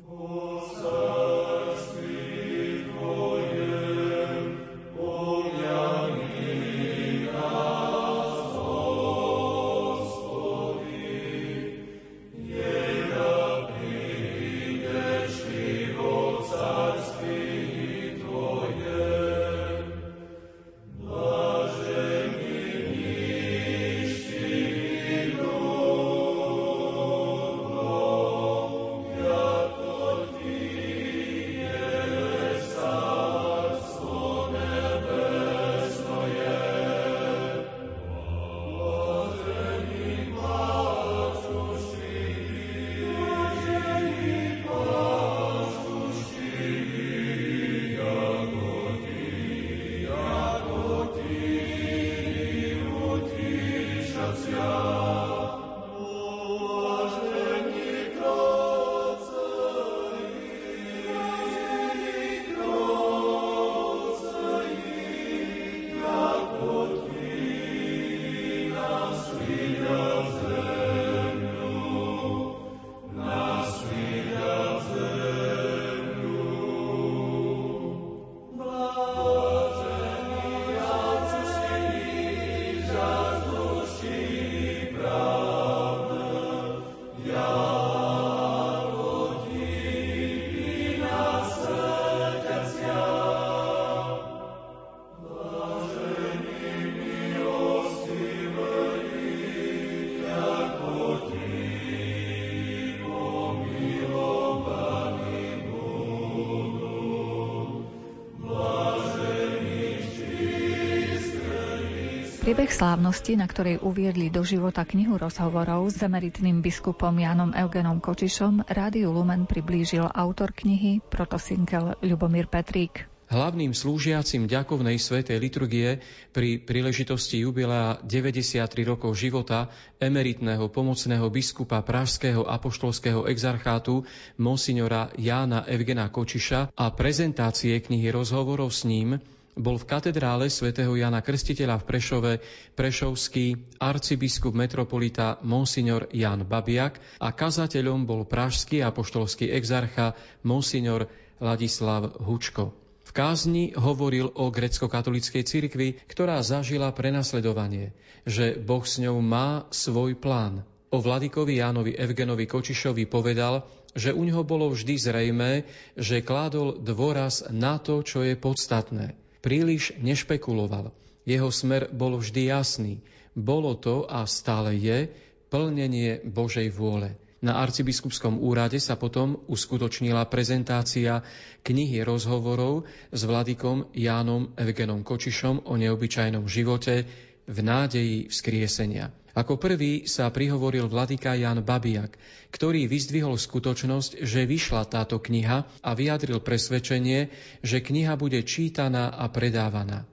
Priebeh slávnosti, na ktorej uviedli do života knihu rozhovorov s emeritným biskupom Jánom Eugenom Kočišom, Rádiu Lumen priblížil autor knihy, protosinkel Ľubomír Petrík. Hlavným slúžiacim ďakovnej svetej liturgie pri príležitosti jubilea 93 rokov života emeritného pomocného biskupa Pražského apoštolského exarchátu monsignora Jána Evgena Kočiša a prezentácie knihy rozhovorov s ním bol v katedrále svätého Jana Krstiteľa v Prešove prešovský arcibiskup metropolita Monsignor Jan Babiak a kazateľom bol pražský apoštolský exarcha Monsignor Ladislav Hučko. V kázni hovoril o grecko-katolíckej cirkvi, ktorá zažila prenasledovanie, že Boh s ňou má svoj plán. O vladikovi Jánovi Evgenovi Kočišovi povedal, že u ňoho bolo vždy zrejmé, že kládol dôraz na to, čo je podstatné – príliš nešpekuloval. Jeho smer bol vždy jasný. Bolo to a stále je plnenie Božej vôle. Na arcibiskupskom úrade sa potom uskutočnila prezentácia knihy rozhovorov s vladikom Jánom Evgenom Kočišom o neobyčajnom živote v nádeji vzkriesenia. Ako prvý sa prihovoril vladyka Jan Babiak, ktorý vyzdvihol skutočnosť, že vyšla táto kniha a vyjadril presvedčenie, že kniha bude čítaná a predávaná.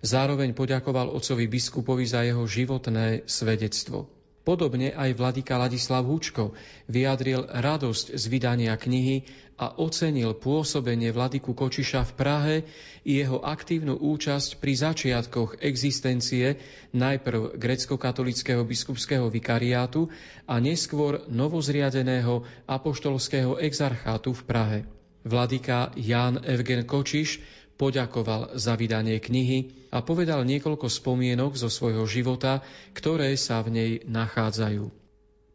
Zároveň poďakoval otcovi biskupovi za jeho životné svedectvo. Podobne aj vladyka Ladislav Hučko vyjadril radosť z vydania knihy a ocenil pôsobenie vladyku Kočiša v Prahe i jeho aktívnu účasť pri začiatkoch existencie najprv grecko-katolického biskupského vikariátu a neskôr novozriadeného apoštolského exarchátu v Prahe. Vladyka Ján Evgen Kočiš poďakoval za vydanie knihy a povedal niekoľko spomienok zo svojho života, ktoré sa v nej nachádzajú.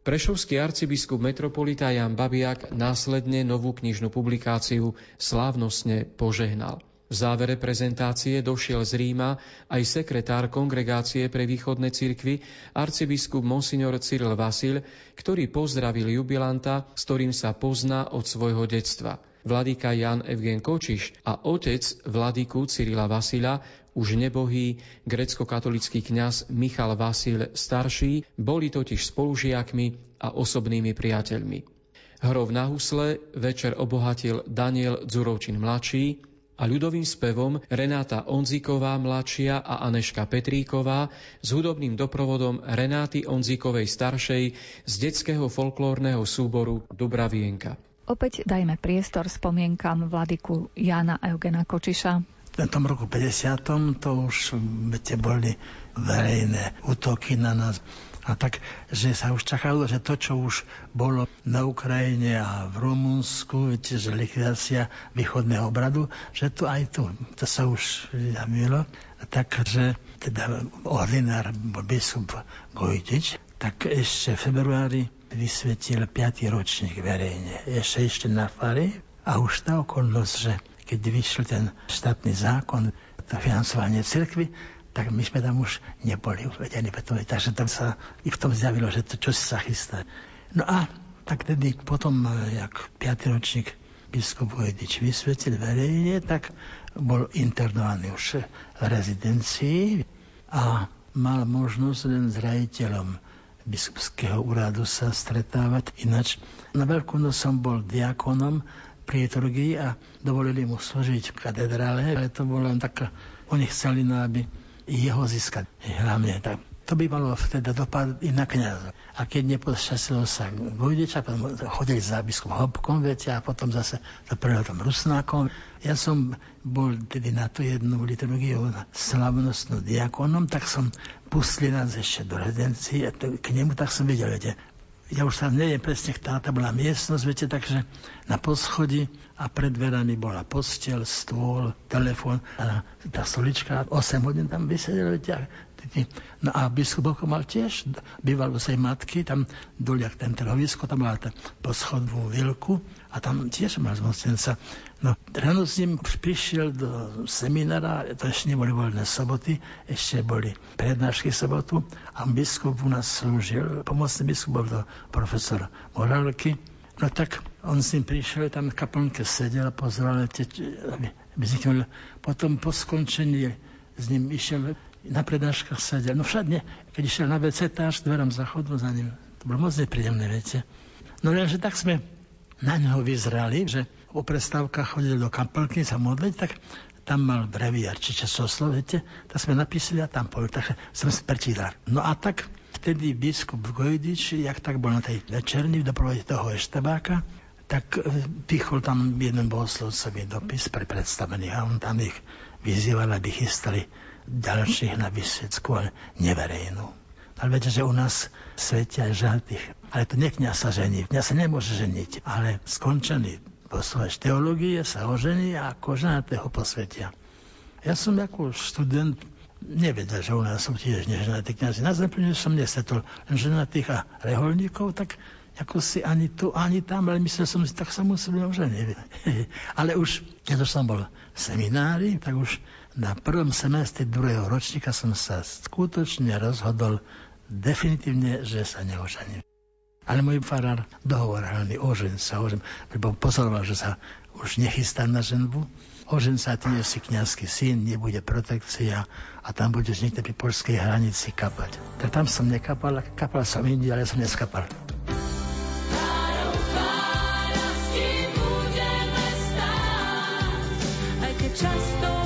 Prešovský arcibiskup metropolita Jan Babiak následne novú knižnú publikáciu slávnostne požehnal. V závere prezentácie došiel z Ríma aj sekretár Kongregácie pre východné cirkvy, arcibiskup Monsignor Cyril Vasil, ktorý pozdravil jubilanta, s ktorým sa pozná od svojho detstva. Vladyka Jan Evgen Kočiš a otec vladyku Cyrila Vasila, už nebohý grecko-katolický kňaz Michal Vasil starší, boli totiž spolužiakmi a osobnými priateľmi. Hrov na husle večer obohatil Daniel Dzurovčin mladší, a ľudovým spevom Renáta Onziková mladšia a Aneška Petríková s hudobným doprovodom Renáty Onzikovej staršej z detského folklórneho súboru Dubravienka. Opäť dajme priestor spomienkam vladyku Jana Eugena Kočiša. V tom roku 50. to už viete, boli verejné útoky na nás a tak, že sa už čakalo, že to, čo už bolo na Ukrajine a v Rumunsku, viete, že likvidácia východného obradu, že to aj tu, to sa už zamilo. Takže teda ordinár biskup Gojtič, tak ešte v februári vysvetil 5. ročník verejne. Ešte ešte na fari a už tá okolnosť, že keď vyšiel ten štátny zákon, to financovanie cirkvy, tak my sme tam už neboli uvedení. Takže tam sa i v tom zjavilo, že to čo sa chystá. No a tak tedy potom, jak 5. ročník biskup Vojdič vysvetil verejne, tak bol internovaný už v rezidencii a mal možnosť len s rejiteľom biskupského úradu sa stretávať. Ináč na Veľkú noc som bol diakonom pri liturgii a dovolili mu slúžiť v katedrále, ale to bolo len tak, oni chceli, no, aby jeho získať. Hlavne tak. To by malo teda dopad i na kniaza. A keď nepošťastilo sa Vojdiča, potom chodili za biskupom Hopkom, viete, a potom zase za preletom Rusnákom. Ja som bol tedy na tú jednu liturgiu slavnostnú diakonom, tak som pustil nás ešte do rezidencie a k nemu tak som videl, viete, ja už sa neviem presne, ktorá to bola miestnosť, viete, takže na poschodí a pred dverami bola postel, stôl, telefón a tá stolička, 8 hodín tam vysedel, viete, No a biskup mal tiež, býval u svojej matky, tam doliak ten trhovisko, tam mala poschodnú vilku a tam tiež mal zmocnenca. No, ráno s ním prišiel do seminára, to ešte neboli voľné soboty, ešte boli prednášky sobotu a biskup u nás slúžil, pomocný biskup bol to profesor Morálky, No tak on s ním prišiel, tam v kaplnke sedel a pozeral, aby, aby Potom po skončení s ním išiel na prednáškach sedel. No všadne, keď išiel na WC, táž dverom zachodu za ním. To bolo moc nepríjemné, viete. No lenže tak sme na neho vyzrali, že o prestávkach chodili do kampelky sa modliť, tak tam mal breviar, či časoslov, viete, tak sme napísali a tam pol, takže som si prečítal. No a tak vtedy biskup Gojdič, jak tak bol na tej večerni v toho Eštabáka, tak e, pichol tam jeden bohoslovcový dopis pre predstavených a on tam ich vyzýval, aby chystali ďalších na vysvedku, ale neverejnú. Ale viete, že u nás svetia aj žaltých. Ale to nie kniaz sa žení. Kniaz sa nemôže ženiť, ale skončený posluchač teológie sa ožení a ako ženatého posvetia. Ja som ako študent nevedel, že u nás sú tiež neženatí kniazy. Na Zemplne som nesetol ženatých a reholníkov, tak ako si ani tu, ani tam, ale myslel som si, tak sa musel oženiť. ale už, keď som bol v seminári, tak už na prvom semestri druhého ročníka som sa skutočne rozhodol definitívne, že sa neožením. Ale môj farár dohovoril mi, ožen sa, ožen, lebo pozoroval, že sa už nechystá na ženbu. Ožen sa, ty si kniazský syn, nebude protekcia a tam budeš niekde pri polskej hranici kapať. Tak tam som nekapal, kapal som inde, ale som neskapal. Keď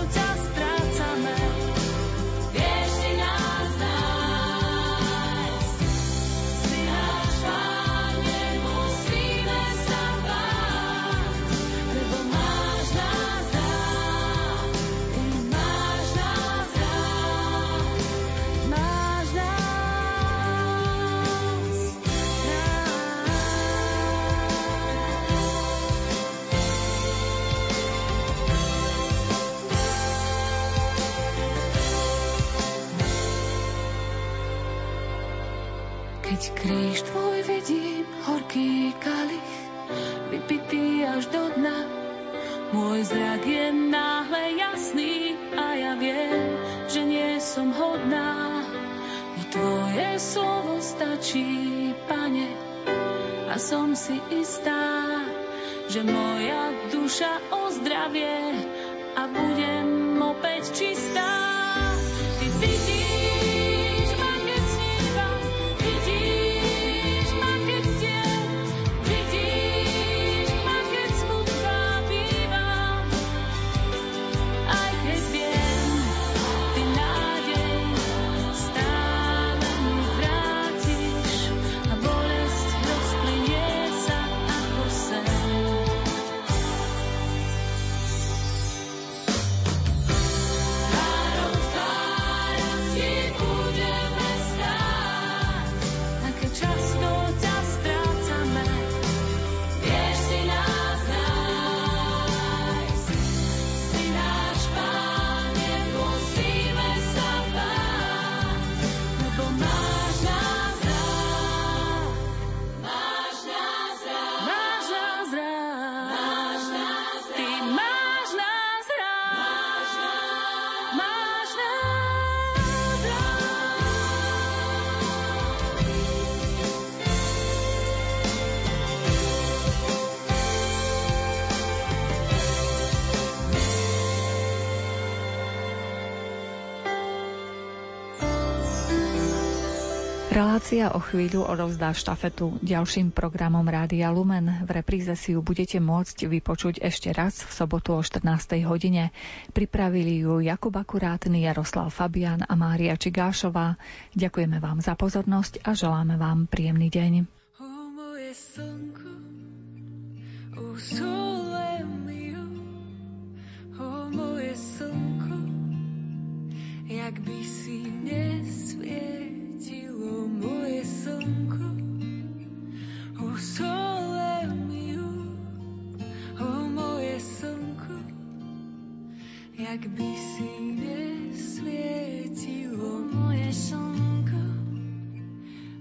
Môj zrak je náhle jasný a ja viem, že nie som hodná. No tvoje slovo stačí, pane, a som si istá, že moja duša ozdravie a budem opäť čistá. Relácia o chvíľu odovzdá štafetu ďalším programom Rádia Lumen. V repríze si ju budete môcť vypočuť ešte raz v sobotu o 14. hodine. Pripravili ju Jakub Akurátny, Jaroslav Fabian a Mária Čigášová. Ďakujeme vám za pozornosť a želáme vám príjemný deň. O moje slnko, o o moje slnko, jak by si nesviel moje slnko, o sole miu, o moje slnko, jak by si nesvietilo. Moje slnko,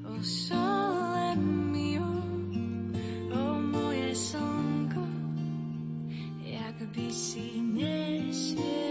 o sole miu, o moje slnko, jak by si nesvietilo